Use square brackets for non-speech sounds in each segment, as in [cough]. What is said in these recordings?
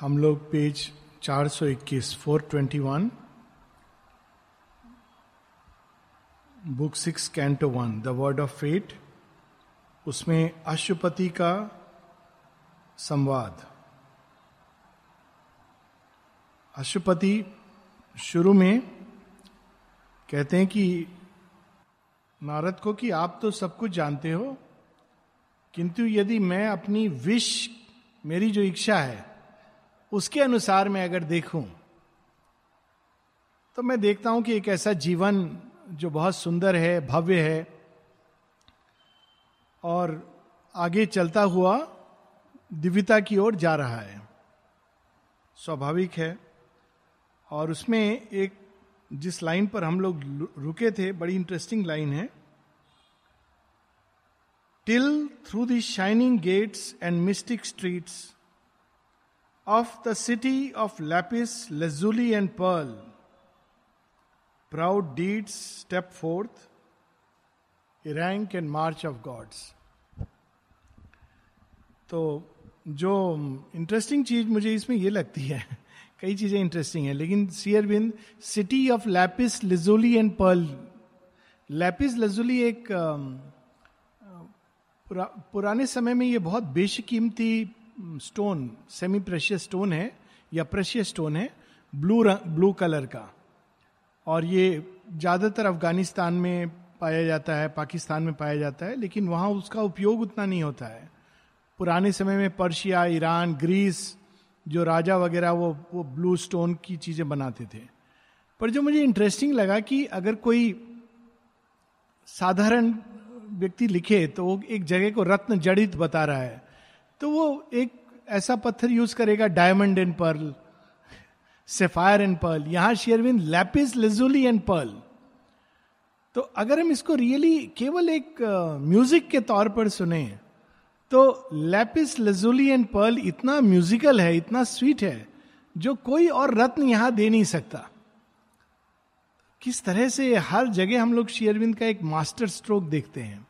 हम लोग page 421 421 book six, canto one, the word of fate. उसमें अशुपति का संवाद। अशुपति शुरू में कहते हैं कि, नारद को कि आप तो सब कुछ जानते हो, किंतु यदि मैं अपनी विश, मेरी जो इच्छा है उसके अनुसार मैं अगर देखूँ तो मैं देखता हूँ कि एक ऐसा जीवन जो बहुत सुंदर है, भव्य है, और आगे चलता हुआ दिव्यता की ओर जा रहा है। स्वाभाविक है। और उसमें एक, जिस लाइन पर हम लोग रुके थे, बड़ी इंटरेस्टिंग लाइन है। Till through the shining gates and mystic streets of the city of lapis lazuli and pearl proud deeds step forth rank and march of gods तो जो इंटरेस्टिंग चीज़ मुझे इसमें ये लगती है [laughs] कई चीज़ें इंटरेस्टिंग है लेकिन सियरविंद city of lapis lazuli and pearl lapis lazuli एक पुरा, पुराने समय में ये बहुत बेशकीमती स्टोन सेमी प्रेशियस स्टोन है या प्रेशियस स्टोन है ब्लू ब्लू कलर का। और ये ज़्यादातर अफ़गानिस्तान में पाया जाता है, पाकिस्तान में पाया जाता है, लेकिन वहाँ उसका उपयोग उतना नहीं होता है। पुराने समय में पर्शिया, ईरान, ग्रीस, जो राजा वगैरह, वो वो ब्लू स्टोन की चीज़ें बनाते थे। पर जो मुझे इंटरेस्टिंग लगा कि अगर कोई साधारण व्यक्ति लिखे तो वो एक जगह को रत्न जड़ित बता रहा है। तो वो एक ऐसा पत्थर यूज़ करेगा diamond and pearl sapphire and pearl यहाँ शेयरविन लैपिस लेजुली एंड पर्ल तो अगर हम इसको रियली केवल एक म्यूज़िक के तौर पर सुने तो लैपिस लेजुली एंड पर्ल इतना म्यूजिकल है, इतना स्वीट है, जो कोई और रत्न यहाँ दे नहीं सकता। किस तरह से हर जगह हम लोग शेयरविंद का एक मास्टर स्ट्रोक देखते हैं।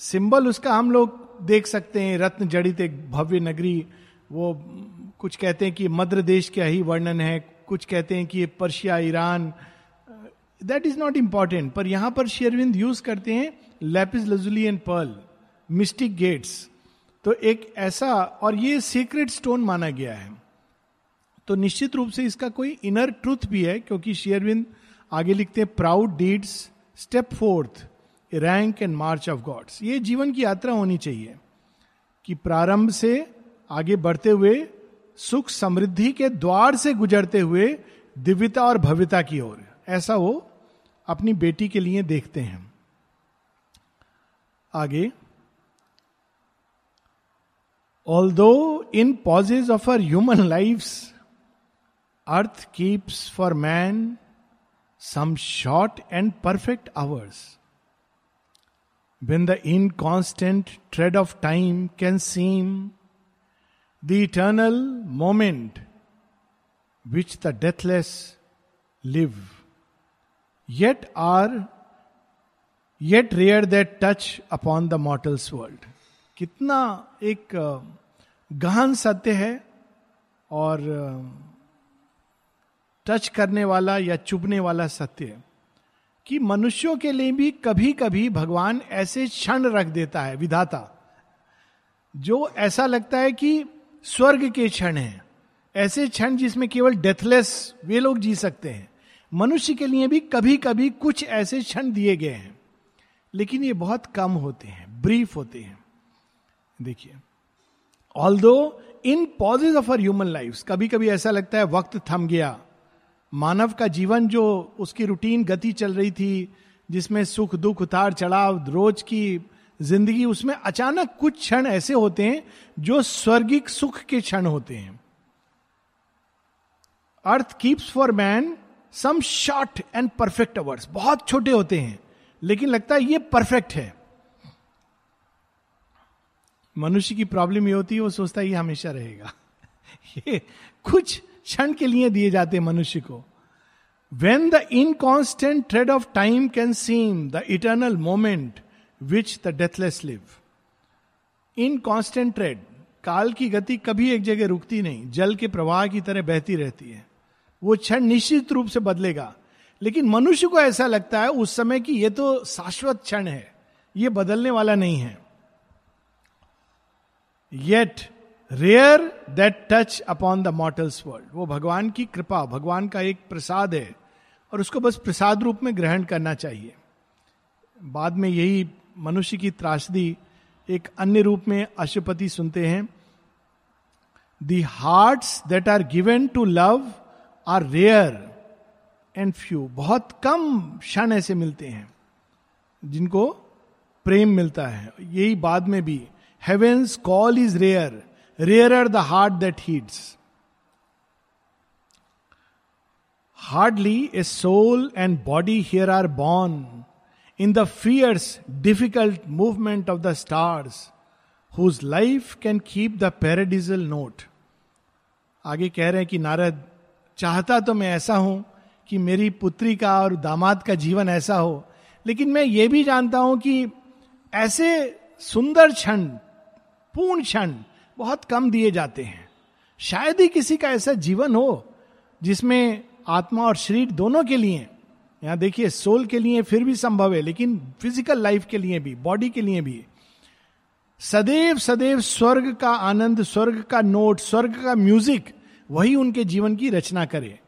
सिंबल उसका हम लोग देख सकते हैं, रत्न जड़ित एक भव्य नगरी, वो कुछ कहते हैं कि मध्य देश का ही वर्णन है, कुछ कहते हैं कि ये Persia, Iran that is not important पर यहाँ पर शेरविंद यूज़ करते हैं lapis lazuli and pearl mystic gates तो एक ऐसा, और ये सीक्रेट स्टोन माना गया है। तो निश्चित रूप से इसका कोई इनर ट्रूथ भी है, क्योंकि शेयरविंद आगे लिखते हैं proud deeds step fourth rank and march of gods ये जीवन की यात्रा होनी चाहिए कि प्रारंभ से आगे बढ़ते हुए, सुख समृद्धि के द्वार से गुजरते हुए दिव्यता और भव्यता की ओर। ऐसा वो अपनी बेटी के लिए देखते हैं। आगे although in pauses of our human life earth keeps for man some short and perfect hours when the inconstant tread of time can seem the eternal moment which the deathless live, yet are yet rare that touch upon the mortal's world. कितना एक गहन सत्य है और touch करने वाला या चुभने वाला सत्य कि मनुष्यों के लिए भी कभी कभी भगवान ऐसे क्षण रख देता है, विधाता। जो ऐसा लगता है कि स्वर्ग के क्षण हैं, ऐसे क्षण जिसमें केवल डेथलेस वे लोग जी सकते हैं। मनुष्य के लिए भी कभी कभी कुछ ऐसे क्षण दिए गए हैं, लेकिन ये बहुत कम होते हैं ब्रीफ होते हैं। देखिए although in pauses of our human life कभी कभी ऐसा लगता है, वक्त थम गया मानव का जीवन जो उसकी रूटीन गति चल रही थी, जिसमें सुख दुख उतार चढ़ाव, रोज की ज़िंदगी, उसमें अचानक कुछ क्षण ऐसे होते हैं जो स्वर्गिक सुख के क्षण होते हैं। Earth keeps for man some short and perfect hours बहुत छोटे होते हैं, लेकिन लगता है ये परफेक्ट है। मनुष्य की प्रॉब्लम ये होती है, वो सोचता है ये हमेशा रहेगा। [laughs] ये कुछ क्षण के लिए दिए जाते मनुष्य को। When the inconstant thread of time can seem the eternal moment which the deathless live inconstant tread काल की गति कभी एक जगह रुकती नहीं, जल के प्रवाह की तरह बहती रहती है। वो क्षण निश्चित रूप से बदलेगा। लेकिन मनुष्य को ऐसा लगता है उस समय कि ये तो शाश्वत क्षण है, ये बदलने वाला नहीं है। Yet rare that touch upon the mortal's world वो भगवान की कृपा, भगवान का एक प्रसाद है और उसको बस प्रसाद रूप में ग्रहण करना चाहिए। बाद में यही मनुष्य की त्रासदी एक अन्य रूप में अशुपति सुनते हैं। The hearts that are given to love are rare and few बहुत कम क्षण ऐसे मिलते हैं जिनको प्रेम मिलता है। यही बाद में भी heaven's call is rare rare the heart that heeds hardly a soul and body here are born in the fierce difficult movement of the stars whose life can keep the paradisal note आगे कह रहे हैं कि नारद, चाहता तो मैं ऐसा हूँ कि मेरी पुत्री का और दामाद का जीवन ऐसा हो, लेकिन मैं ये भी जानता हूँ कि ऐसे सुंदर क्षण, पूर्ण क्षण बहुत कम दिए जाते हैं। शायद ही किसी का ऐसा जीवन हो जिसमें आत्मा और शरीर दोनों के लिए, यहाँ देखिए, सोल के लिए फिर भी संभव है, लेकिन फ़िज़िकल लाइफ के लिए भी, बॉडी के लिए भी। सदैव सदैव स्वर्ग का आनंद, स्वर्ग का नोट, स्वर्ग का म्यूज़िक, वही उनके जीवन की रचना करे।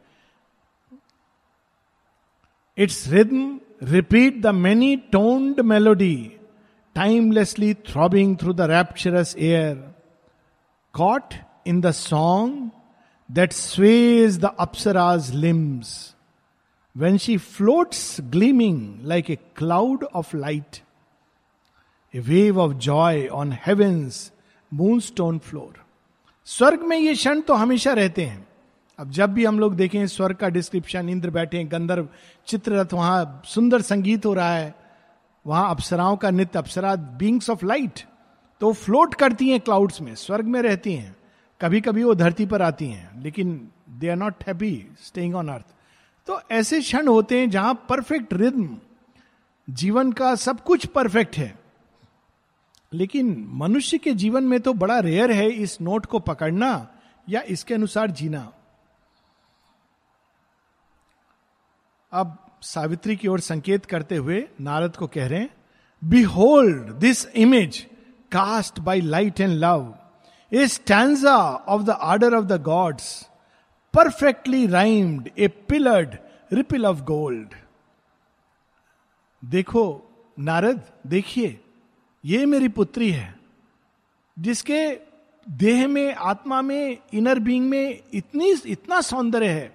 Its rhythm repeat the many toned melody timelessly throbbing through the rapturous air caught in the song that sways the Apsara's limbs when she floats gleaming like a cloud of light a wave of joy on heaven's moonstone floor स्वर्ग में ये क्षण तो हमेशा रहते हैं। अब जब भी हम लोग देखें, स्वर्ग का डिस्क्रिप्शन इंद्र बैठे गंधर्व चित्ररथ, वहाँ सुंदर संगीत हो रहा है। वहाँ अप्सराओं का नित्य, अप्सरा बींग्स ऑफ़ लाइट तो फ्लोट करती हैं क्लाउड्स में, स्वर्ग में रहती हैं। कभी कभी वो धरती पर आती हैं, लेकिन they are not happy staying on earth तो ऐसे क्षण होते हैं जहाँ परफेक्ट रिद्म जीवन का सब कुछ परफेक्ट है। लेकिन मनुष्य के जीवन में तो बड़ा रेयर है इस नोट को पकड़ना या इसके अनुसार जीना। अब सावित्री की ओर संकेत करते हुए नारद को कह रहे हैं behold this image cast by light and love a stanza of the ardour of the gods perfectly rhymed a pillared ripple of gold देखो, नारद, देखिए, ये मेरी पुत्री है, जिसके देह में, आत्मा में इनर बीइंग में इतनी, इतना सौंदर्य है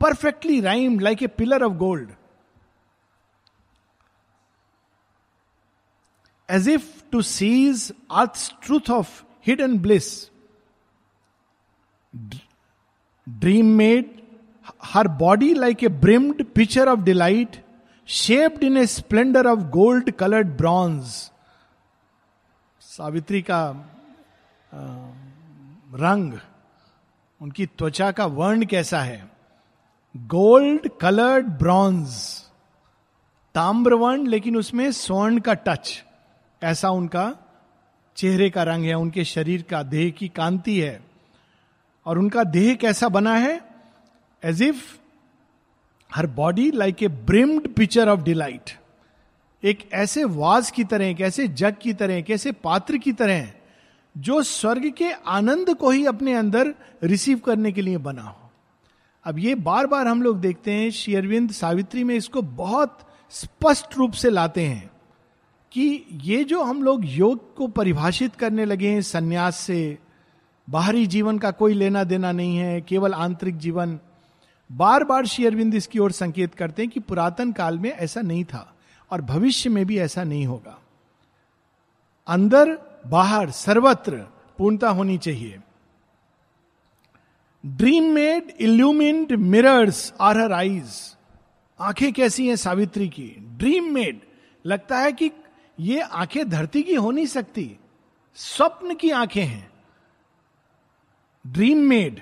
perfectly rhymed like a pillar of gold as if to seize earth truth of hidden bliss dream made her body like a brimmed picture of delight shaped in a splendour of gold coloured bronze Savitri का रंग, उनकी त्वचा का वर्ण कैसा है? Gold coloured bronze ताम्रवर्ण, लेकिन उसमें स्वर्ण का टच ऐसा उनका चेहरे का रंग है, उनके शरीर का देह की कांति है। और उनका देह कैसा बना है? As if her body like a brimmed picture of delight एक ऐसे वाज की तरह एक ऐसे जग की तरह एक ऐसे पात्र की तरह जो स्वर्ग के आनंद को ही अपने अंदर रिसीव करने के लिए बना हो। अब ये बार बार हम लोग देखते हैं, श्री अरविंद सावित्री में इसको बहुत स्पष्ट रूप से लाते हैं। कि ये जो हम लोग योग को परिभाषित करने लगे हैं, संन्यास से, बाहरी जीवन का कोई लेना देना नहीं है, केवल आंतरिक जीवन। बार बार श्री अरविंद इसकी ओर संकेत करते हैं कि पुरातन काल में ऐसा नहीं था और भविष्य में भी ऐसा नहीं होगा। अंदर, बाहर, सर्वत्र पूर्णता होनी चाहिए। Dream made illumined mirrors are her eyes आँखें कैसी हैं सावित्री की? ड्रीम मेड लगता है कि ये आँखें धरती की हो नहीं सकती। स्वप्न की आँखें हैं। Dream made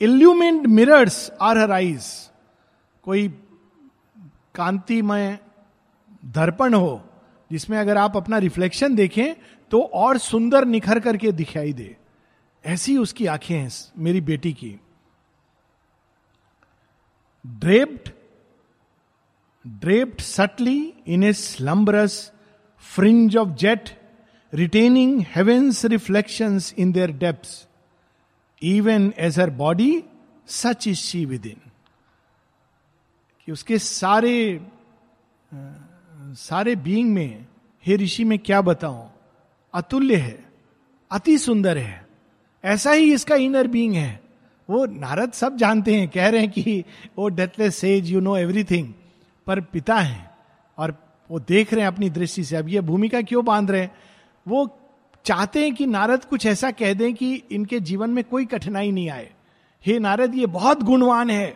illumined mirrors are her eyes कोई कांतिमय दर्पण हो, जिसमें अगर आप अपना रिफ्लेक्शन देखें तो और सुंदर निखर करके दिखाई दे। ऐसी उसकी आँखें हैं मेरी बेटी की। Draped subtly in a slumberous fringe of jet retaining heaven's reflection in their depths even as her body such is she within कि उसके सारे सारे बीइंग में, हे ऋषि, में क्या बताऊँ? अतुल्य है, अति सुंदर है। ऐसा ही इसका इनर बीइंग है। वो नारद सब जानते हैं, कह रहे हैं कि वो deathless sage you know everything पर पिता है और वो देख रहे हैं अपनी दृष्टि से। अब ये भूमिका क्यों बाँध रहे हैं? वो चाहते हैं कि नारद कुछ ऐसा कह दें कि इनके जीवन में कोई कठिनाई नहीं आए। हे नारद, ये बहुत गुणवान है।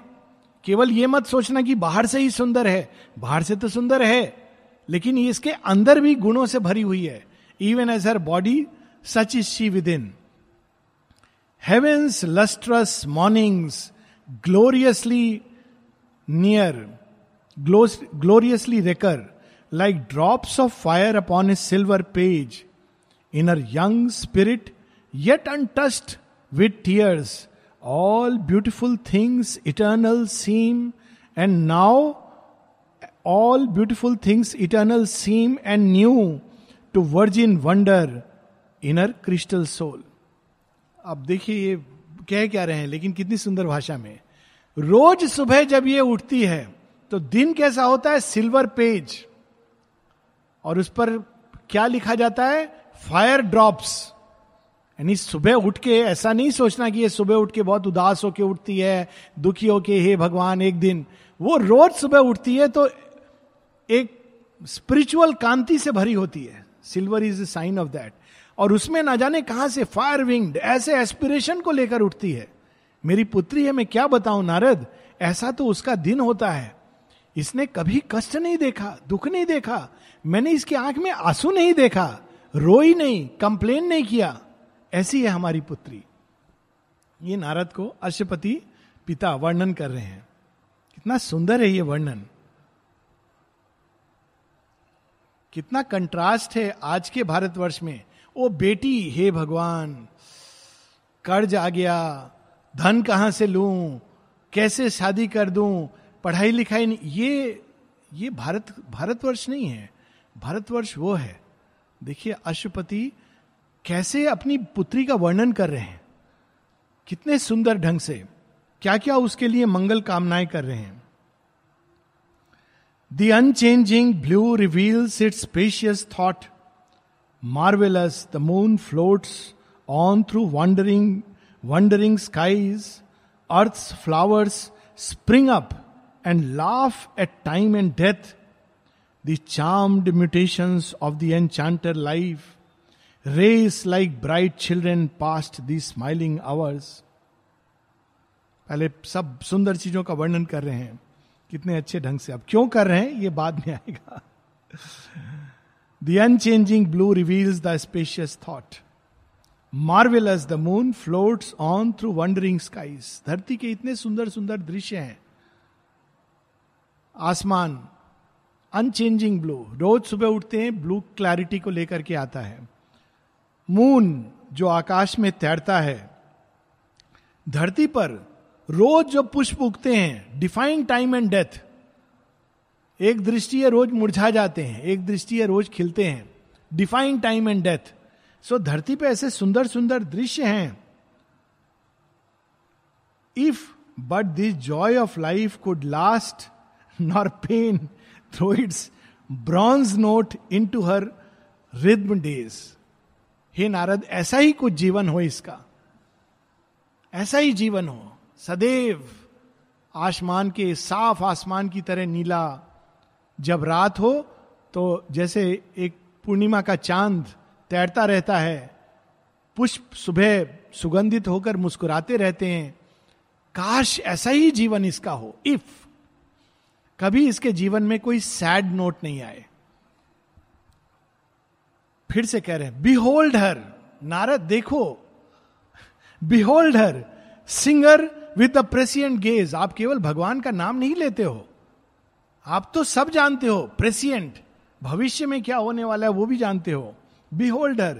केवल ये मत सोचना कि बाहर से ही सुंदर है। बाहर से तो सुंदर है, लेकिन इसके अंदर भी गुणों से भरी हुई है। Even as her body such is she within heaven's lustrous mornings gloriously near gloriously recur like drops of fire upon a silver page in our young spirit yet untouched with tears all beautiful things eternal seem and now all beautiful things eternal seem and new to virgin wonder in her crystal soul अब देखिए ये कह क्या रहे हैं, लेकिन कितनी सुंदर भाषा में। रोज सुबह जब ये उठती है तो दिन कैसा होता है? सिल्वर पेज और उस पर क्या लिखा जाता है? फायर ड्रॉप्स यानी सुबह उठ के ऐसा नहीं सोचना कि ये सुबह उठ के बहुत उदास होके उठती है, दुखी होके, हे भगवान, एक दिन। वो रोज सुबह उठती है तो एक स्पिरिचुअल कांति से भरी होती है। Silver is sign of that और उसमें ना जाने कहाँ से फायर विंग्ड ऐसे एस्पिरेशन को लेकर उठती है। मेरी पुत्री है, मैं क्या बताऊँ नारद? ऐसा तो उसका दिन होता है। इसने कभी कष्ट नहीं देखा, दुख नहीं देखा, मैंने इसकी आँख में आँसू नहीं देखा, रोई नहीं, कंप्लेन नहीं किया। ऐसी है हमारी पुत्री। ये नारद को अशपति पिता वर्णन कर रहे हैं। कितना सुंदर है ये वर्णन। कितना कंट्रास्ट है आज के भारतवर्ष में। ओ बेटी, हे भगवान, कर्ज आ गया, धन कहाँ से लू, कैसे शादी कर दूँ पढ़ाई लिखाई नहीं, ये ये भारत, भारतवर्ष नहीं है। भारतवर्ष वो है। देखिए अशुपति कैसे अपनी पुत्री का वर्णन कर रहे हैं। कितने सुंदर ढंग से क्या क्या उसके लिए मंगल कामनाएँ कर रहे हैं। The unchanging blue reveals its spacious thought marvellous the moon floats on through wandering wandering skies earth flowers spring up and laugh at time and death the charmed mutations of the enchanter life race like bright children past the smiling hours पहले सब सुंदर चीज़ों का वर्णन कर रहे हैं। कितने अच्छे ढंग से। अब क्यों कर रहे हैं? ये बाद में आएगा। The unchanging blue reveals the spacious thought marvellous the moon floats on through wandering skies धरती के इतने सुंदर सुंदर दृश्य हैं। आसमान अनचेंजिंग ब्लू रोज सुबह उठते हैं ब्लू क्लैरिटी को लेकर के आता है। मून जो आकाश में तैरता है, धरती पर रोज जो पुष्प उगते हैं डिफाइंग टाइम एंड डेथ एक दृष्टि है रोज मुरझा जाते हैं, एक दृष्टि है रोज खिलते हैं defying time and death so धरती पे ऐसे सुंदर सुंदर दृश्य हैं। If but this joy of life could last nor pain throw its bronze note into her rhythm हे नारद, ऐसा ही कुछ जीवन हो इसका। ऐसा ही जीवन हो। सदैव आसमान के, साफ़ आसमान की तरह नीला। जब रात हो तो जैसे एक पूर्णिमा का चाँद तैरता रहता है, पुष्प सुबह सुगंधित होकर मुस्कुराते रहते हैं। काश ऐसा ही जीवन इसका हो। इफ़ कभी इसके जीवन में कोई सैड नोट नहीं आए। फिर से कह रहे हैं बिहोल्ड हर नारद देखो। Behold her singer with a prescient gaze आप केवल भगवान का नाम नहीं लेते हो। आप तो सब जानते हो प्रेसियंट भविष्य में क्या होने वाला है वो भी जानते हो। Behold her,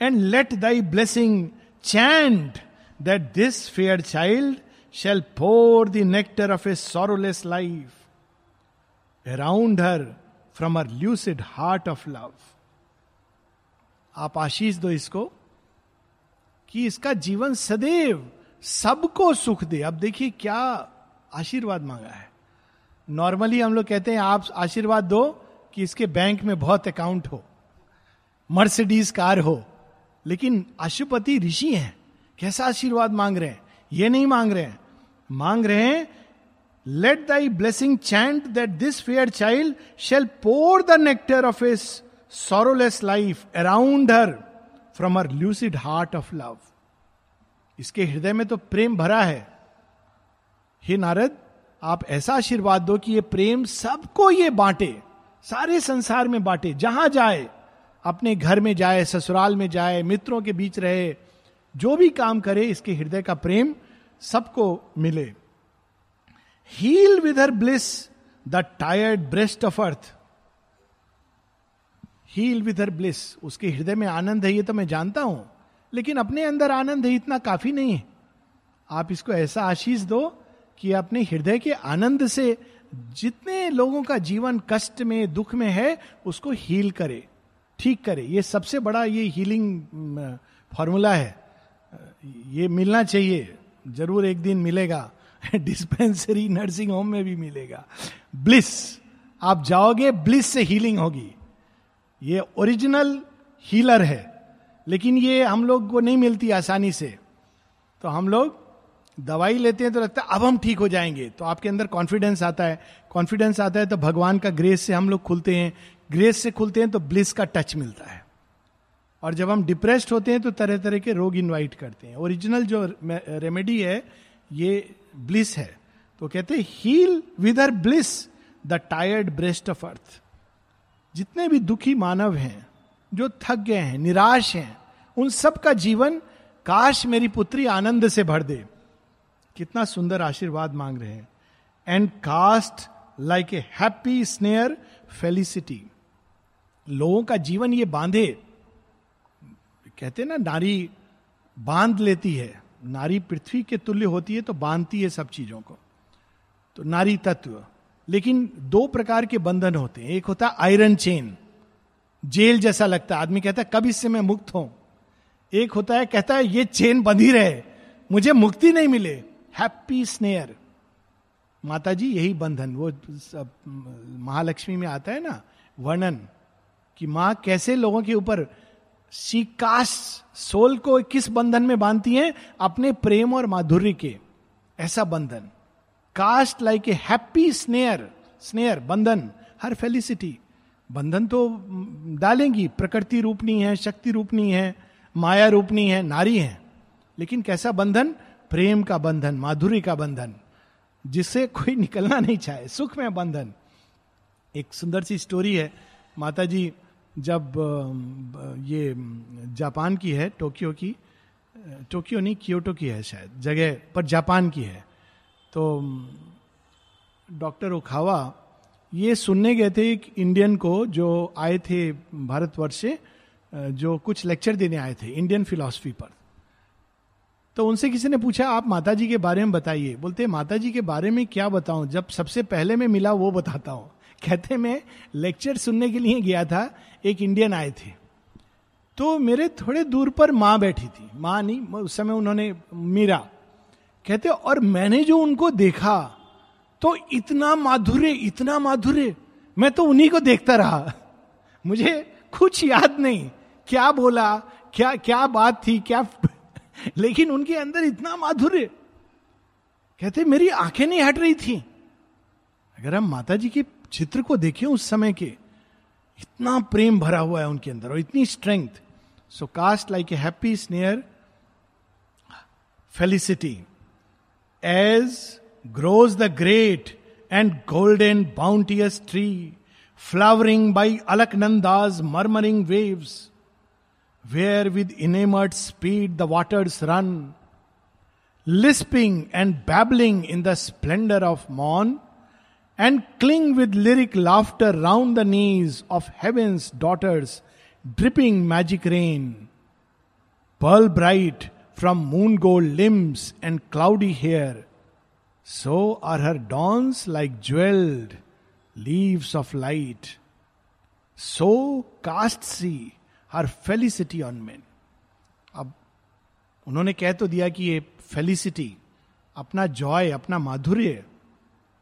and let thy blessing chant that this fair child shall pour the nectar of a sorrowless life. Around her from her lucid heart of love आप आशीष दो इसको, कि इसका जीवन सदैव सबको सुख दे। अब देखिए क्या आशीर्वाद मांगा है। नॉर्मली हम लोग कहते हैं, आप आशीर्वाद दो कि इसके बैंक में बहुत अकाउंट हो मर्सिडीज कार हो। लेकिन अशुपति ऋषि हैं, कैसा आशीर्वाद मांग रहे हैं? ये नहीं मांग रहे हैं। मांग रहे हैं let thy blessing chant that this fair child shall pour the nectar of इस sorrowless life around her from her lucid heart of love इसके हृदय में तो प्रेम भरा है। हे नारद, आप ऐसा आशीर्वाद दो कि ये प्रेम सबको ये बांटे, सारे संसार में बांटे, जहाँ जाए, अपने घर में जाए, ससुराल में जाए, मित्रों के बीच रहे, जो भी काम करे, इसके हृदय का प्रेम सबको मिले। Heal with her bliss the tired breast of earth heal with her bliss उसके हृदय में आनंद है, ये तो मैं जानता हूँ। लेकिन अपने अंदर आनंद है, इतना काफ़ी नहीं है। आप इसको ऐसा आशीष दो कि अपने हृदय के आनंद से जितने लोगों का जीवन कष्ट में, दुख में है, उसको हील करे, ठीक करे। ये सबसे बड़ा ये हीलिंग फॉर्मूला है। ये मिलना चाहिए। ज़रूर एक दिन मिलेगा। डिस्पेंसरी नर्सिंग होम में भी मिलेगा। ब्लिस आप जाओगे ब्लिस से हीलिंग होगी। ये ओरिजिनल हीलर है, लेकिन ये हम लोग को नहीं मिलती आसानी से। तो हम लोग दवाई लेते हैं तो लगता है अब हम ठीक हो जाएँगे। तो आपके अंदर कॉन्फिडेंस आता है। कॉन्फिडेंस आता है तो भगवान का ग्रेस से हम लोग खुलते हैं। ग्रेस से खुलते हैं तो ब्लिस का टच मिलता है। और जब हम डिप्रेस्ड होते हैं तो तरह तरह के रोग इनवाइट करते हैं। ओरिजिनल जो रेमेडी है, ये ब्लिस है तो कहते heal with her bliss the tired breast of earth जितने भी दुखी मानव हैं, जो थक गए हैं, निराश हैं, उन सब का जीवन काश मेरी पुत्री आनंद से भर दे। कितना सुंदर आशीर्वाद मांग रहे हैं। And cast like a happy snare felicity लोगों का जीवन ये बांधे। कहते ना, नारी बाँध लेती है। नारी पृथ्वी के तुल्य होती है तो बांधती है सब चीज़ों को। तो नारी तत्व। लेकिन दो प्रकार के बंधन होते हैं। एक होता है आयरन चेन। जेल जैसा लगता है। आदमी कहता है, कब इससे मैं मुक्त हूँ? एक होता है, कहता है, ये चेन बंधी रहे। मुझे मुक्ति नहीं मिले। Happy snare. माता जी यही बंधन। वो महालक्ष्मी में आता है ना, वर्णन, कि माँ कैसे लोगों के ऊपर सी कास्ट सोल को किस बंधन में बांधती हैं? अपने प्रेम और माधुर्य के। ऐसा बंधन। Cast like a happy snare. Snare, बंधन। हर फेलिसिटी। बंधन तो डालेंगी। प्रकृति रूपनी है, शक्ति रूपनी है, माया रूपनी है, नारी है। लेकिन कैसा बंधन? प्रेम का बंधन, माधुरी का बंधन। जिससे कोई निकलना नहीं चाहे। सुख में बंधन। एक सुंदर सी स्टोरी है। माता जी जब ये जापान की है, टोक्यो की टोक्यो नहीं, क्योटो की है शायद, जगह पर जापान की है तो डॉक्टर ओखावा ये सुनने गए थे एक इंडियन को जो आए थे भारतवर्ष से जो कुछ लेक्चर देने आए थे, इंडियन फिलॉसफी पर। तो उनसे किसी ने पूछा, आप माता जी के बारे में बताइए। बोलते माता जी के बारे में क्या बताऊँ? जब सबसे पहले मैं मिला, वो बताता हूँ। [laughs] कहते, मैं लेक्चर सुनने के लिए गया था एक इंडियन आए थे। तो मेरे थोड़े दूर पर माँ बैठी थी। माँ नहीं उस समय उन्होंने मीरा। कहते, और मैंने जो उनको देखा तो इतना माधुर्य इतना माधुर्य, मैं तो उन्हीं को देखता रहा। मुझे कुछ याद नहीं, क्या बोला, क्या क्या बात थी, क्या [laughs] लेकिन उनके अंदर इतना माधुर्य। कहते, मेरी आँखें नहीं हट रही थी। अगर हम माता जी के चित्र को देखें उस समय के इतना प्रेम भरा हुआ है उनके अंदर और इतनी strength so cast like a happy snare felicity as grows the great and golden bounteous tree flowering by Alakananda's murmuring waves where with enamoured speed the waters run lisping and babbling in the splendour of मॉन and cling with lyric laughter round the knees of heaven's daughters dripping magic rain pearl bright from moon gold limbs and cloudy hair so are her dawns like jewelled leaves of light so cast she her felicity on men अब उन्होंने कह तो दिया कि ये felicity अपना Joy अपना माधुर्य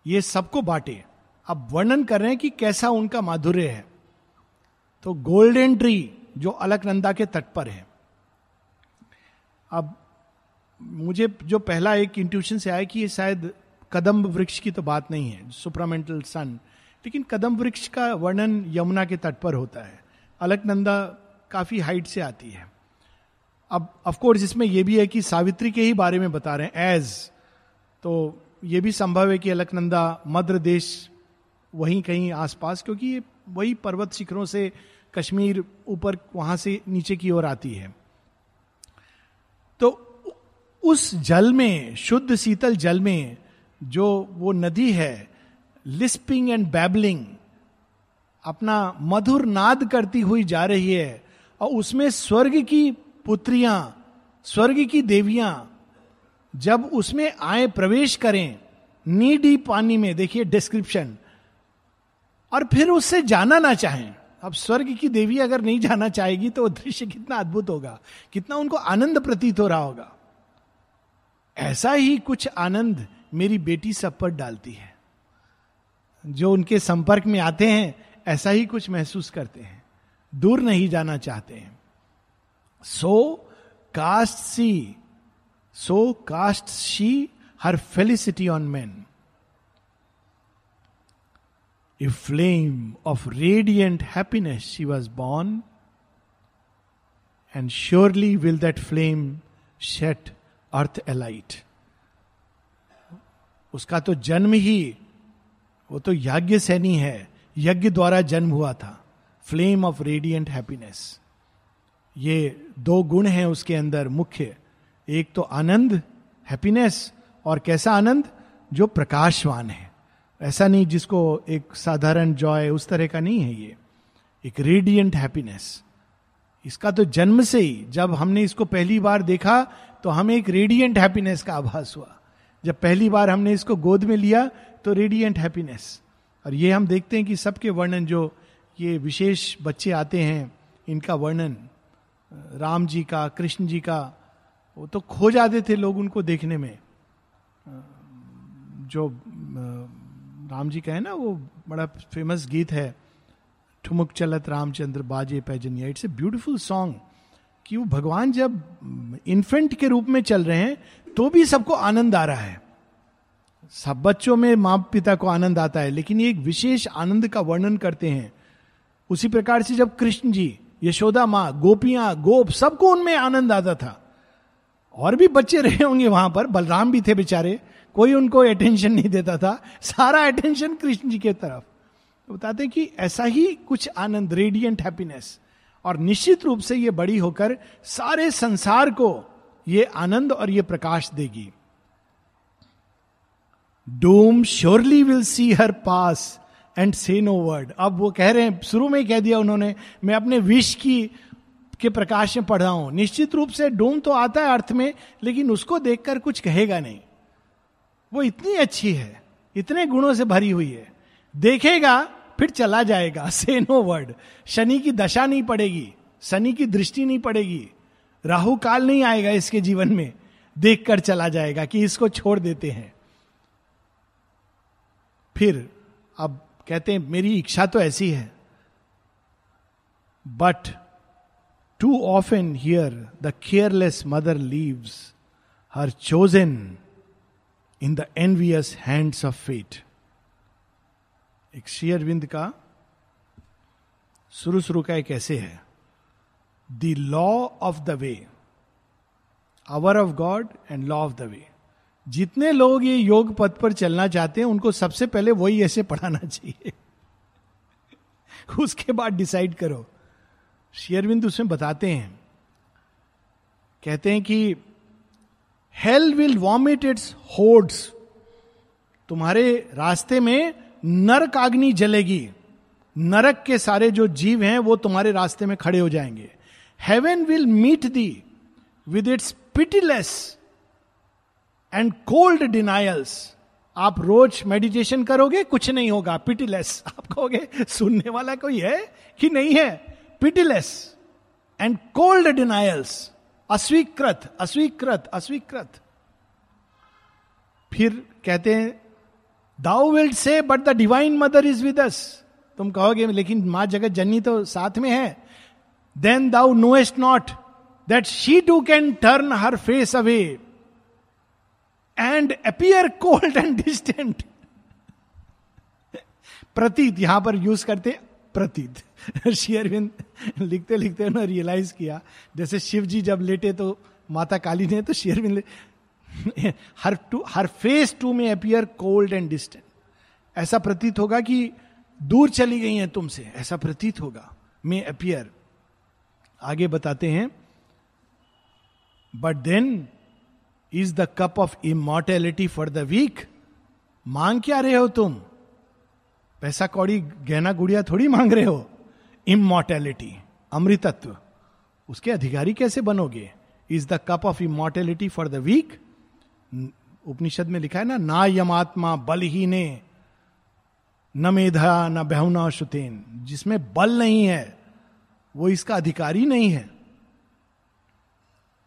ये सबको बांटे अब वर्णन कर रहे हैं कि कैसा उनका माधुर्य है। तो गोल्डन ट्री जो अलकनंदा के तट पर है। अब मुझे जो पहला एक इंट्यूशन से आया कि ये शायद कदम वृक्ष की तो बात नहीं है सुपरामेंटल सन लेकिन कदम वृक्ष का वर्णन यमुना के तट पर होता है। अलकनंदा काफ़ी हाइट से आती है। अब ऑफ़ कोर्स इसमें यह भी है कि सावित्री के ही बारे में बता रहे हैं एज तो यह भी संभव है कि अलकनंदा मध्य देश वहीं कहीं आसपास, क्योंकि ये वही पर्वत शिखरों से कश्मीर ऊपर, वहाँ से नीचे की ओर आती है। तो उस जल में, शुद्ध शीतल जल में जो वो नदी है, लिस्पिंग एंड बैबलिंग, अपना मधुर नाद करती हुई जा रही है, और उसमें स्वर्ग की पुत्रियाँ, स्वर्ग की देवियाँ जब उसमें आए प्रवेश करें, नीडी पानी में, देखिए डिस्क्रिप्शन और फिर उससे जाना ना चाहें। अब स्वर्ग की देवी अगर नहीं जाना चाहेगी तो दृश्य कितना अद्भुत होगा, कितना उनको आनंद प्रतीत हो रहा होगा। ऐसा ही कुछ आनंद मेरी बेटी सब पर डालती है। जो उनके संपर्क में आते हैं, ऐसा ही कुछ महसूस करते हैं। दूर नहीं जाना चाहते हैं। So cast she so cast she her felicity on man a flame of radiant happiness she was born and surely will that flame set earth alight उसका तो जन्म ही, वो तो यज्ञ सैनी है, यज्ञ द्वारा जन्म हुआ था। फ्लेम ऑफ़ रेडियंट हैप्पीनेस ये दो गुण हैं उसके अंदर मुख्य। एक तो आनंद हैप्पीनेस और कैसा आनंद? जो प्रकाशवान है। ऐसा नहीं जिसको एक साधारण जॉय उस तरह का नहीं है ये। एक रेडियंट हैप्पीनेस इसका तो जन्म से ही, जब हमने इसको पहली बार देखा तो हमें एक रेडियंट हैप्पीनेस का आभास हुआ। जब पहली बार हमने इसको गोद में लिया तो रेडियंट हैप्पीनेस और ये हम देखते हैं कि सबके वर्णन जो ये विशेष बच्चे आते हैं, इनका वर्णन, राम जी का, कृष्ण जी का वो तो खो जाते थे लोग उनको देखने में। जो राम जी का है ना, वो बड़ा फ़ेमस गीत है, ठुमुक चलत रामचंद्र बाजे पैजनिया इट्स ए ब्यूटिफुल सॉन्ग कि वो भगवान जब इन्फेंट के रूप में चल रहे हैं तो भी सबको आनंद आ रहा है। सब बच्चों में माँ पिता को आनंद आता है, लेकिन ये एक विशेष आनंद का वर्णन करते हैं। उसी प्रकार से जब कृष्ण जी, यशोदा माँ, गोपियाँ, गोप, सबको उनमें आनंद आता था। और भी बच्चे रहे होंगे वहाँ पर, बलराम भी थे बेचारे, कोई उनको अटेंशन नहीं देता था। सारा अटेंशन कृष्ण जी के तरफ़। तो बताते कि ऐसा ही कुछ आनंद रेडियंट हैप्पीनेस और निश्चित रूप से ये बड़ी होकर सारे संसार को ये आनंद और ये प्रकाश देगी। Doom surely will see her pass and say no word अब वो कह रहे हैं, शुरू में ही कह दिया उन्होंने, मैं अपने विश की के प्रकाश में पढ़ रहा हूँ। निश्चित रूप से डोम तो आता है अर्थ में, लेकिन उसको देखकर कुछ कहेगा नहीं। वो इतनी अच्छी है, इतने गुणों से भरी हुई है। देखेगा, फिर चला जाएगा। से नो वर्ड शनि की दशा नहीं पड़ेगी, शनि की दृष्टि नहीं पड़ेगी। राहु काल नहीं आएगा इसके जीवन में। देखकर चला जाएगा कि इसको छोड़ देते हैं। फिर, अब कहते हैं, मेरी इच्छा तो ऐसी है। But too often here the careless mother leaves her chosen in the envious hands of fate एक शेयरविंद का शुरू शुरू का एक ऐसे है। The law of the way our of God and law of the way जितने लोग ये योग पथ पर चलना चाहते हैं, उनको सबसे पहले वही ऐसे पढ़ाना चाहिए। [laughs] उसके बाद डिसाइड करो। शेयरविंद उसमें बताते हैं। कहते हैं कि hell will vomit its hordes तुम्हारे रास्ते में नरक अग्नि जलेगी। नरक के सारे जो जीव हैं, वो तुम्हारे रास्ते में खड़े हो जाएँगे। Heaven will meet thee with its pitiless and cold denials आप रोज मेडिटेशन करोगे, कुछ नहीं होगा। पिटीलेस आप कहोगे, सुनने वाला कोई है कि नहीं है? पिटीलेस एंड कोल्ड डिनायल्स अस्वीकृत अस्वीकृत अस्वीकृत फिर कहते हैं thou will say but the divine mother is with us तुम कहोगे, लेकिन माँ जगत जननी तो साथ में है. Then thou knowest not that she too can turn her face away and appear cold and distant प्रतीत यहाँ पर यूज़ करते प्रतीत। [laughs] शेयरविंद लिखते लिखते उन्होंने रियलाइज़ किया, जैसे शिव जी जब लेटे तो माता काली ने तो शेयरविंद [laughs] her too her face too में अपियर कोल्ड एंड डिस्टेंट ऐसा प्रतीत होगा कि दूर चली गई हैं तुमसे। ऐसा प्रतीत होगा। मे अपियर आगे बताते हैं। But then is the cup of immortality for the weak मांग क्या रहे हो तुम? पैसा कौड़ी, गहना गुड़िया थोड़ी मांग रहे हो? इमोर्टेलिटी अमृतत्व। उसके अधिकारी कैसे बनोगे? Is the cup of immortality for the weak Upanishad में लिखा है ना ना यमात्मा बल ही ने, न मेधा, न बहुना शुतेन जिसमें बल नहीं है, वो इसका अधिकारी नहीं है।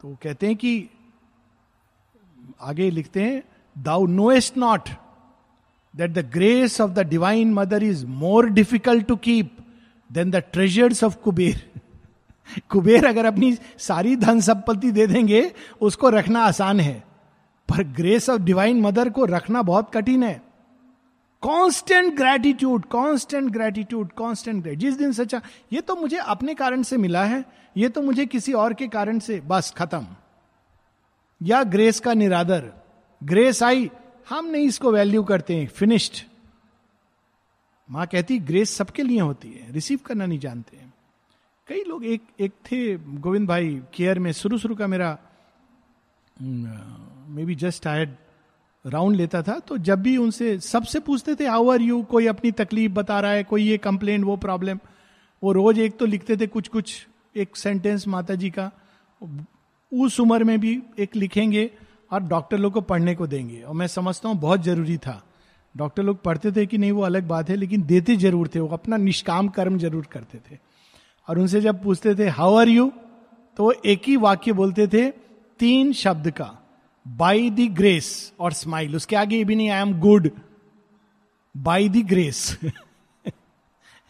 तो कहते हैं कि, आगे लिखते हैं thou knowest not that the grace of the divine mother is more difficult to keep than the treasures of Kuber Kuber अगर अपनी सारी धन संपत्ति दे देंगे उसको रखना आसान है पर ग्रेस ऑफ़ डिवाइन मदर को रखना बहुत कठिन है constant gratitude constant gratitude constant great जिस दिन सच्चा ये तो मुझे अपने कारण से मिला है ये तो मुझे किसी और के कारण से बस खत्म या ग्रेस का निरादर ग्रेस आई हम नहीं इसको वैल्यू करते हैं फिनिश्ड माँ कहती ग्रेस सबके लिए होती है रिसीव करना नहीं जानते हैं. कई लोग एक एक थे, गोविंद भाई केयर में शुरू शुरू का मेरा maybe just I'd round लेता था तो जब भी उनसे सबसे पूछते थे हाउ आर यू कोई अपनी तकलीफ़ बता रहा है, कोई ये कंप्लेंट वो प्रॉब्लम वो रोज एक तो लिखते थे कुछ कुछ एक सेंटेंस माता जी का, उस उम्र में भी एक लिखेंगे और डॉक्टर लोग को पढ़ने को देंगे। और मैं समझता हूँ बहुत ज़रूरी था। डॉक्टर लोग पढ़ते थे कि नहीं वो अलग बात है, लेकिन देते ज़रूर थे। वो अपना निष्काम कर्म ज़रूर करते थे। और उनसे जब पूछते थे हाउ आर यू तो वो एक ही वाक्य बोलते थे, तीन शब्द का बाई द ग्रेस और स्माइल उसके आगे ये भी नहीं I am good by the grace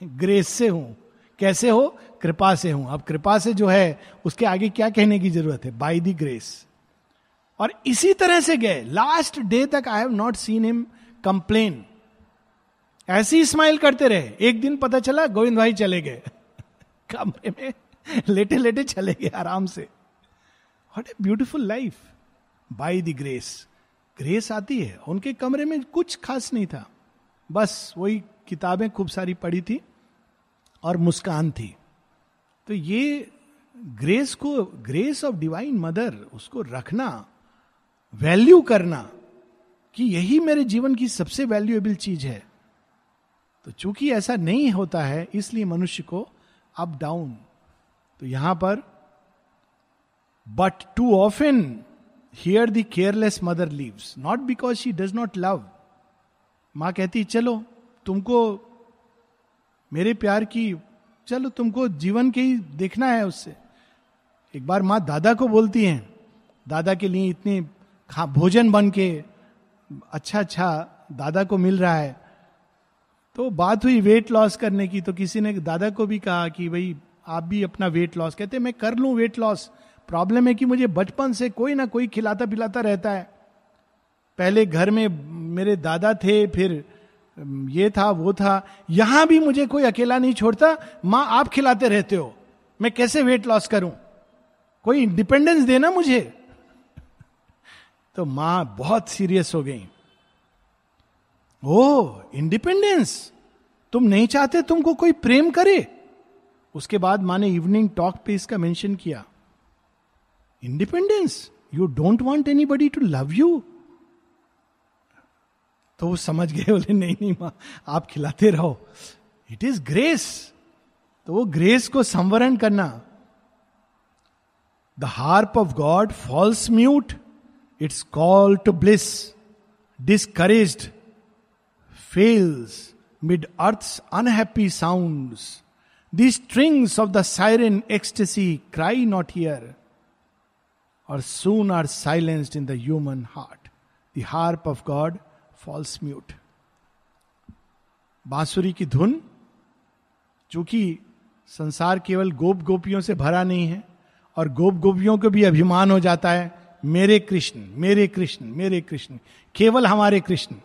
grace से हूँ। कैसे हो? कृपा से हूँ। अब कृपा से जो है, उसके आगे क्या कहने की ज़रूरत है? बाई दी ग्रेस और इसी तरह से गए। लास्ट डे तक I have not seen him complain ऐसे स्माइल करते रहे। एक दिन पता चला, गोविंद भाई चले गए। [laughs] कमरे में लेटे लेटे चले गए आराम से। What a beautiful life by the grace grace आती है। उनके कमरे में कुछ खास नहीं था। बस वही किताबें खूब सारी पढ़ी थी और मुस्कान थी। तो ये ग्रेस को ग्रेस ऑफ़ डिवाइन मदर उसको रखना वैल्यू करना कि यही मेरे जीवन की सबसे वैल्यूएबल चीज़ है। तो चूँकि ऐसा नहीं होता है, इसलिए मनुष्य को अप डाउन। तो यहाँ पर but too often here the careless mother leaves not because she does not love माँ कहती, चलो, तुमको मेरे प्यार की, चलो, तुमको जीवन के ही देखना है उससे। एक बार माँ दादा को बोलती हैं, दादा के लिए इतने खा, भोजन बन के अच्छा अच्छा दादा को मिल रहा है तो बात हुई वेट लॉस करने की तो किसी ने दादा को भी कहा कि भाई, आप भी अपना वेट लॉस कहते मैं कर लूँ वेट लॉस प्रॉब्लम है कि मुझे बचपन से कोई ना कोई खिलाता पिलाता रहता है। पहले घर में मेरे दादा थे, फिर ये था, वो था, यहाँ भी मुझे कोई अकेला नहीं छोड़ता, माँ, आप खिलाते रहते हो, मैं कैसे वेट लॉस करूँ? कोई इंडिपेंडेंस देना मुझे? तो माँ बहुत सीरियस हो गई। Oh independence. तुम नहीं चाहते तुमको कोई प्रेम करे? उसके बाद माँ ने इवनिंग टॉक पे इसका मेंशन किया। Independence, you don't want anybody to love you. तो वो समझ गए, बोले, नहीं नहीं माँ, आप खिलाते रहो। इट इज़ ग्रेस तो वो ग्रेस को संवरण करना। The harp of God falls mute its call to bliss discourage fails mid earth unhappy sound the strings of the siren ecstasy cry not here or soon are silenced in the human heart the harp of God falls mute बांसुरी की धुन चूँकि संसार केवल गोप गोपियों से भरा नहीं है, और गोप गोपियों को भी अभिमान हो जाता है मेरे कृष्ण मेरे कृष्ण मेरे कृष्ण, केवल हमारे कृष्ण।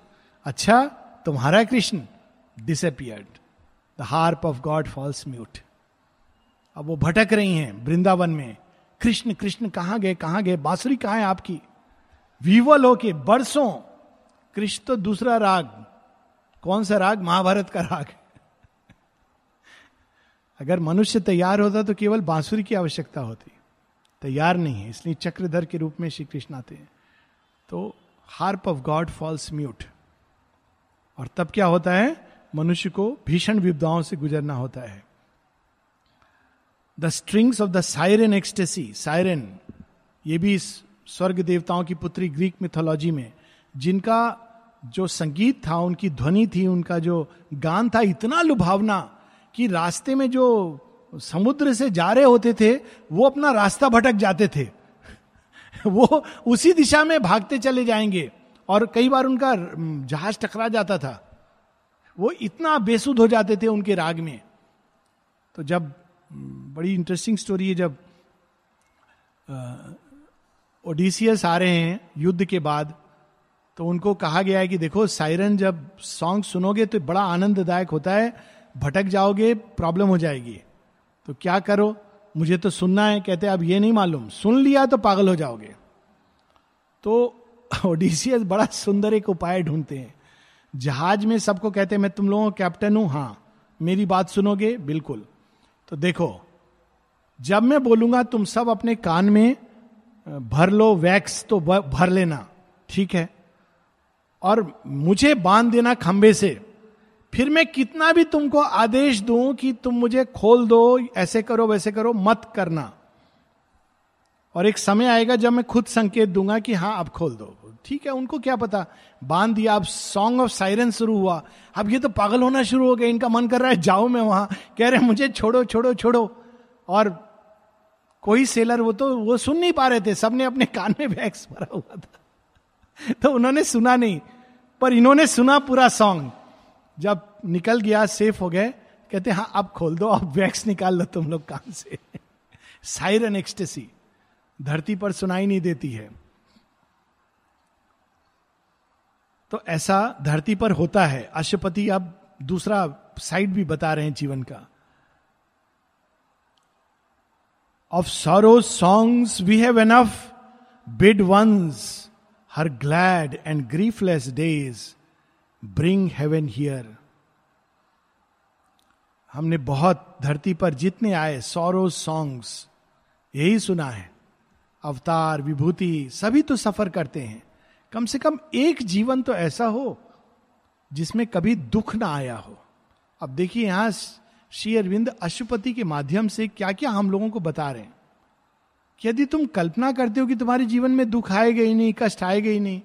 अच्छा तुम्हारा Krishna disappeared the harp of God falls mute अब वो भटक रही हैं वृंदावन में। कृष्ण कृष्ण, कहाँ गए, कहाँ गए? बांसुरी कहाँ है आपकी? विवल होके बरसों, कृष्ण तो दूसरा राग। कौन सा राग? महाभारत का राग। अगर मनुष्य तैयार होता तो केवल बांसुरी की आवश्यकता होती। तैयार नहीं है, इसलिए चक्रधर के रूप में श्री कृष्ण आते हैं। तो harp of God falls mute. और तब क्या होता है? मनुष्य को भीषण विपदाओं से गुजरना होता है। The strings of the siren ecstasy siren ये भी स्वर्ग देवताओं की पुत्री ग्रीक मिथोलॉजी में, जिनका जो संगीत था, उनकी ध्वनि थी, उनका जो गान था, इतना लुभावना कि रास्ते में जो समुद्र से जा रहे होते थे, वो अपना रास्ता भटक जाते थे। [laughs] वो उसी दिशा में भागते चले जाएँगे। और कई बार उनका जहाज़ टकरा जाता था। वो इतना बेसुध हो जाते थे उनके राग में। तो जब बड़ी इंटरेस्टिंग स्टोरी है जब ओडिसियस आ रहे हैं युद्ध के बाद तो उनको कहा गया है कि देखो सायरन जब सॉन्ग सुनोगे तो बड़ा आनंददायक होता है, भटक जाओगे प्रॉब्लम हो जाएगी। तो क्या करो? मुझे तो सुनना है, कहते अब ये नहीं मालूम। सुन लिया तो पागल हो जाओगे। तो ओडिसियस बड़ा सुंदर एक उपाय ढूंढते हैं। जहाज़ में सबको कहते हैं, मैं तुम लोगों कैप्टन हूँ। हाँ मेरी बात सुनोगे? बिल्कुल। तो देखो, जब मैं बोलूँगा, तुम सब अपने कान में भर लो, वैक्स तो भर लेना। ठीक है? और मुझे बाँध देना खंबे से। फिर मैं कितना भी तुमको आदेश दूँ कि तुम मुझे खोल दो, ऐसे करो, वैसे करो, मत करना। और एक समय आएगा जब मैं खुद संकेत दूँगा कि हाँ अब खोल दो। ठीक है, उनको क्या पता? बाँध दिया, अब सॉन्ग ऑफ़ साइरन शुरू हुआ। अब ये तो पागल होना शुरू हो गया, इनका मन कर रहा है, जाओ मैं वहाँ। कह रहे मुझे छोड़ो छोड़ो छोड़ो। और कोई सेलर वो तो वो सुन नहीं पा रहे थे, सबने अपने कान में वैक्स भरा हुआ था। [laughs] तो उन्होंने सुना नहीं, पर इन्होंने सुना पूरा सॉन्ग जब निकल गया सेफ़ हो गए, कहते हाँ अब खोल दो, अब वैक्स निकाल लो तुम लोग कान से. साइरन एक्सटेसी धरती पर सुनाई नहीं देती है। तो ऐसा धरती पर होता है। अशुपति अब दूसरा साइड भी बता रहे हैं जीवन का। Of sorrow songs we have enough bid once her glad and griefless days bring heaven here हमने बहुत धरती पर जितने आए सौरो सॉन्ग्स यही सुना है। अवतार, विभूति, सभी तो सफ़र करते हैं। कम से कम एक जीवन तो ऐसा हो, जिसमें कभी दुख ना आया हो। अब देखिए यहाँ श्री अरविंद अशुपति के माध्यम से क्या क्या हम लोगों को बता रहे हैं। यदि तुम कल्पना करते हो कि तुम्हारे जीवन में दुख आएगा ही नहीं, कष्ट आएगा ही नहीं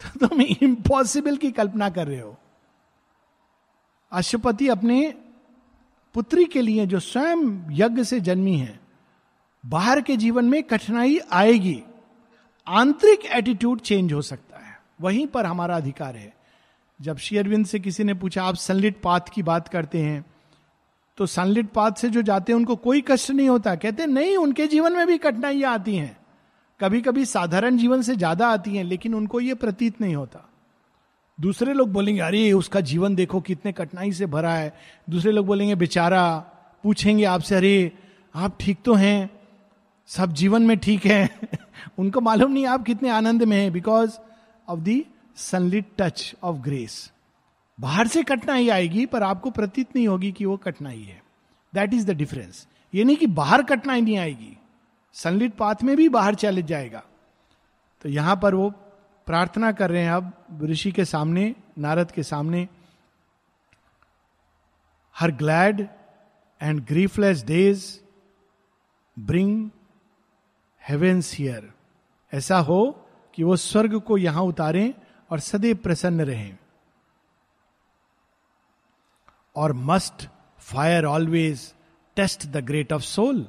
तो तुम इम्पॉसिबल की कल्पना कर रहे हो। अशुपति अपने पुत्री के लिए जो स्वयं यज्ञ से जन्मी है, बाहर के जीवन में कठिनाई आएगी। आंतरिक एटीट्यूड चेंज हो सकता है। वहीं पर हमारा अधिकार है। जब शेयरविंद से किसी ने पूछा, आप सनलिट पाथ की बात करते हैं? तो सनलिट पाथ से जो जाते हैं, उनको कोई कष्ट नहीं होता। कहते नहीं, उनके जीवन में भी कठिनाइयाँ आती हैं। कभी कभी साधारण जीवन से ज़्यादा आती हैं, लेकिन उनको ये प्रतीत नहीं होता। दूसरे लोग बोलेंगे, अरे, उसका जीवन देखो, कितने कठिनाई से भरा है। दूसरे लोग बोलेंगे, बेचारा, पूछेंगे आपसे, अरे, आप ठीक तो हैं? सब जीवन में ठीक है? [laughs] उनको मालूम नहीं, आप कितने आनंद में हैं because of the sunlit touch of grace बाहर से कठिनाई आएगी, पर आपको प्रतीत नहीं होगी कि वो कठिनाई है। दैट इज़ द डिफरेंस ये नहीं कि बाहर कठिनाई नहीं आएगी। सनलिट पाथ में भी बाहर चले जाएगा। तो यहाँ पर वो प्रार्थना कर रहे हैं अब, ऋषि के सामने, नारद के सामने। Her glad and griefless days bring heavens here ऐसा हो कि वो स्वर्ग को यहाँ उतारें और सदैव प्रसन्न रहें। और must fire always test the great of soul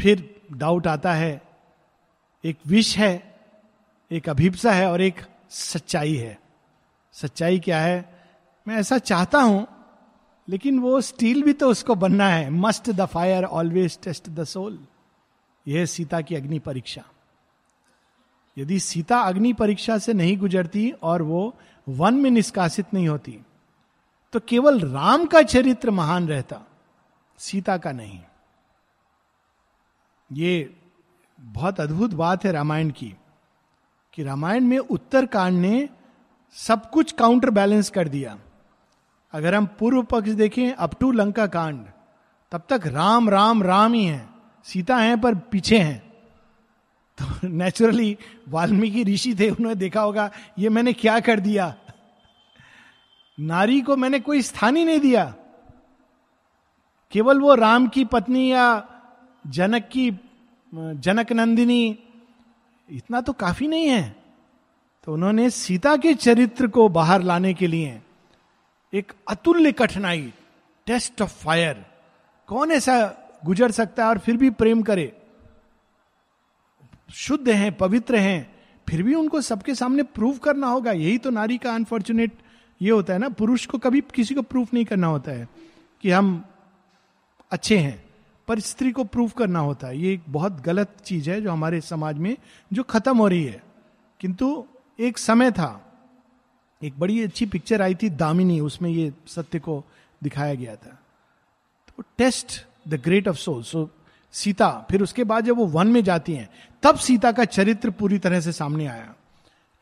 फिर डाउट आता है, एक विष है, एक अभिप्सा है और एक सच्चाई है। सच्चाई क्या है? मैं ऐसा चाहता हूँ, लेकिन वो स्टील भी तो उसको बनना है। Must the fire always test the soul यह सीता की अग्नि परीक्षा। यदि सीता अग्नि परीक्षा से नहीं गुजरती और वो वन में निष्कासित नहीं होती तो केवल राम का चरित्र महान रहता, सीता का नहीं। ये बहुत अद्भुत बात है रामायण की, कि रामायण में उत्तर कांड ने सब कुछ काउंटर बैलेंस कर दिया। अगर हम पूर्व पक्ष देखें अप टू लंका कांड, तब तक राम राम राम ही है, सीता है पर पीछे हैं। तो नेचुरली वाल्मीकि ऋषि थे, उन्होंने देखा होगा, ये मैंने क्या कर दिया? नारी को मैंने कोई स्थान ही नहीं दिया। केवल वो राम की पत्नी या जनक की जनक नंदिनी, इतना तो काफ़ी नहीं है। तो उन्होंने सीता के चरित्र को बाहर लाने के लिए एक अतुल्य कठिनाई, टेस्ट ऑफ़ फायर। कौन ऐसा गुजर सकता है और फिर भी प्रेम करे? शुद्ध हैं, पवित्र हैं, फिर भी उनको सबके सामने प्रूव करना होगा। यही तो नारी का अनफॉर्चुनेट ये होता है ना, पुरुष को कभी किसी को प्रूफ नहीं करना होता है कि हम अच्छे हैं। पर स्त्री को प्रूव करना होता है। ये एक बहुत गलत चीज़ है जो हमारे समाज में जो खत्म हो रही है। किंतु एक समय था, एक बड़ी अच्छी पिक्चर आई थी दामिनी, उसमें ये सत्य को दिखाया गया था। तो test the great of soul so Sita, फिर उसके बाद जब वो वन में जाती हैं, तब सीता का चरित्र पूरी तरह से सामने आया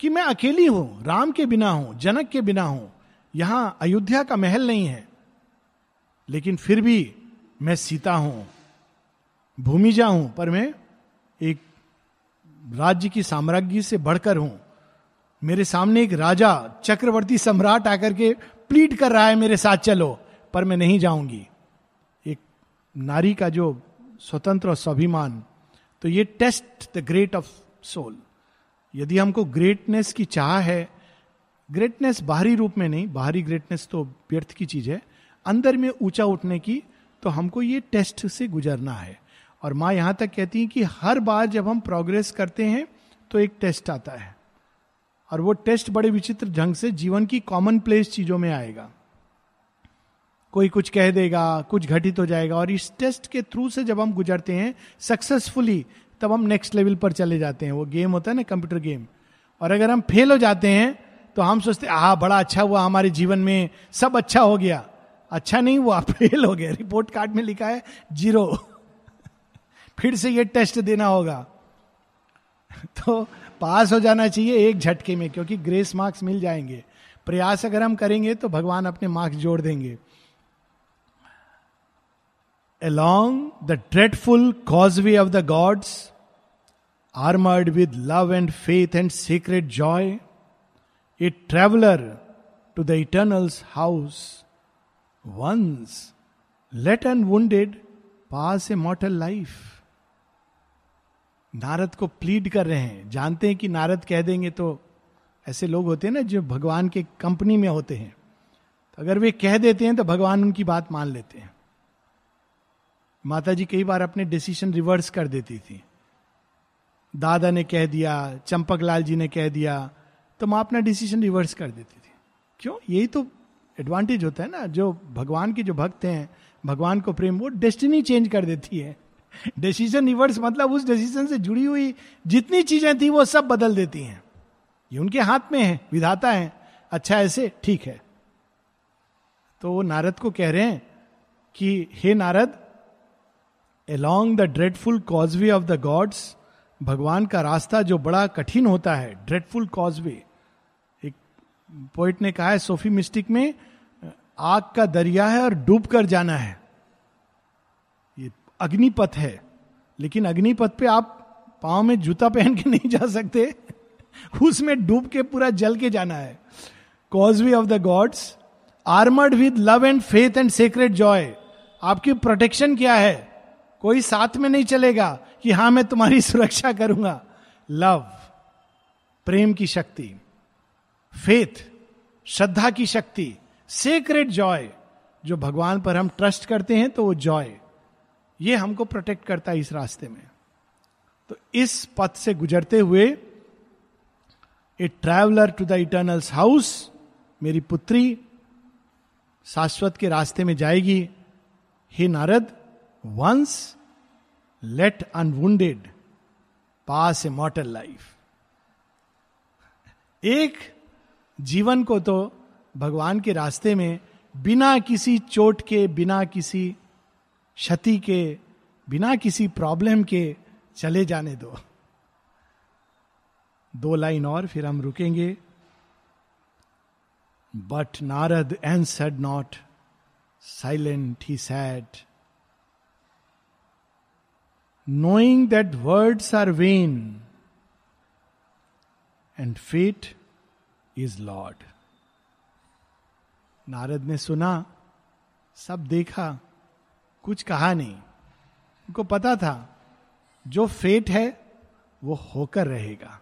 कि मैं अकेली हूँ, राम के बिना हूँ, जनक के बिना हूँ, यहाँ अयोध्या का महल नहीं है। लेकिन फिर भी मैं सीता हूँ भूमिजा हूँ पर मैं एक राज्य की साम्राज्य से बढ़कर हूँ। मेरे सामने एक राजा, चक्रवर्ती सम्राट आकर के प्लीट कर रहा है मेरे साथ, चलो, पर मैं नहीं जाऊँगी। एक नारी का जो स्वतंत्र और स्वाभिमान तो ये test the great of soul यदि हमको ग्रेटनेस की चाह है ग्रेटनेस बाहरी रूप में नहीं, बाहरी ग्रेटनेस तो व्यर्थ की चीज़ है, अंदर में ऊँचा उठने की तो हमको ये टेस्ट से गुजरना है। और माँ यहाँ तक कहती है कि हर बार जब हम प्रोग्रेस करते हैं तो एक टेस्ट आता है। और वो टेस्ट बड़े विचित्र ढंग से जीवन की कॉमन प्लेस चीज़ों में आएगा। कोई कुछ कह देगा, कुछ घटित हो जाएगा, और इस टेस्ट के थ्रू से जब हम गुजरते हैं सक्सेसफुली तब हम नेक्स्ट लेवल पर चले जाते हैं। वो गेम होता है ना कंप्यूटर गेम और अगर हम फेल हो जाते हैं तो हम सोचते आ बड़ा अच्छा हुआ हमारे जीवन में, सब अच्छा हो गया। अच्छा नहीं, वो आप फेल हो। गए रिपोर्ट कार्ड में लिखा है ज़ीरो [laughs] फिर से ये टेस्ट देना होगा। [laughs] तो पास हो जाना चाहिए एक झटके में, क्योंकि ग्रेस मार्क्स मिल जाएँगे। प्रयास अगर हम करेंगे तो भगवान अपने मार्क्स जोड़ देंगे। Along the dreadful causeway of the gods armoured with love and faith and secret joy a traveller to the eternal's house once, let unwounded pass a mortal life. Narad को प्लीड कर रहे हैं। जानते हैं कि नारद कह देंगे तो ऐसे लोग होते हैं ना जो भगवान के कंपनी में होते हैं। तो अगर वे कह देते हैं तो भगवान उनकी बात मान लेते हैं। माता जी कई बार अपने डिसीज़न रिवर्स कर देती थी। दादा ने कह दिया चंपक लाल जी ने कह दिया तो माँ अपना डिसीज़न रिवर्स कर देती थी। क्यों? यही तो एडवांटेज होता है ना, जो भगवान के जो भक्त हैं, भगवान को प्रेम, वो डेस्टिनी चेंज कर देती है। डिसीज़न रिवर्स मतलब उस डिसीज़न से जुड़ी हुई जितनी चीज़ें थी, वो सब बदल देती हैं। ये उनके हाथ में है, विधाता है। अच्छा ऐसे ठीक है। तो वो नारद को कह रहे हैं कि, हे Narad along the dreadful causeway of the gods भगवान का रास्ता जो बड़ा कठिन होता है ड्रेडफुल कॉजवे पोइट ने कहा है, सोफी मिस्टिक में आग का दरिया है और डूब कर जाना है। ये अग्निपथ है। लेकिन अग्निपथ पे आप पाँव में जूता पहन के [laughs] नहीं जा सकते। उसमें डूब के पूरा जल के जाना है। Causeway of the gods, armoured with love and faith and secret joy. आपकी प्रोटेक्शन क्या है? कोई साथ में नहीं चलेगा कि हाँ, मैं तुम्हारी सुरक्षा करूँगा। लव, प्रेम की शक्ति। फेथ श्रद्धा की शक्ति सेक्रेट जॉय जो भगवान पर हम ट्रस्ट करते हैं तो वो जॉय ये हमको प्रोटेक्ट करता है इस रास्ते में। तो इस पथ से गुजरते हुए a traveller to the eternal's house मेरी पुत्री शाश्वत के रास्ते में जाएगी। हे Narad once let unwounded pass a mortal life एक जीवन को तो भगवान के रास्ते में बिना किसी चोट के, बिना किसी क्षति के, बिना किसी प्रॉब्लम के चले जाने दो। दो लाइन और, फिर हम रुकेंगे। But Narad and said not silent he sat knowing that words are vain and fate is lord Narad ने सुना, सब देखा, कुछ कहा नहीं। उनको पता था, जो फेट है, वो होकर रहेगा।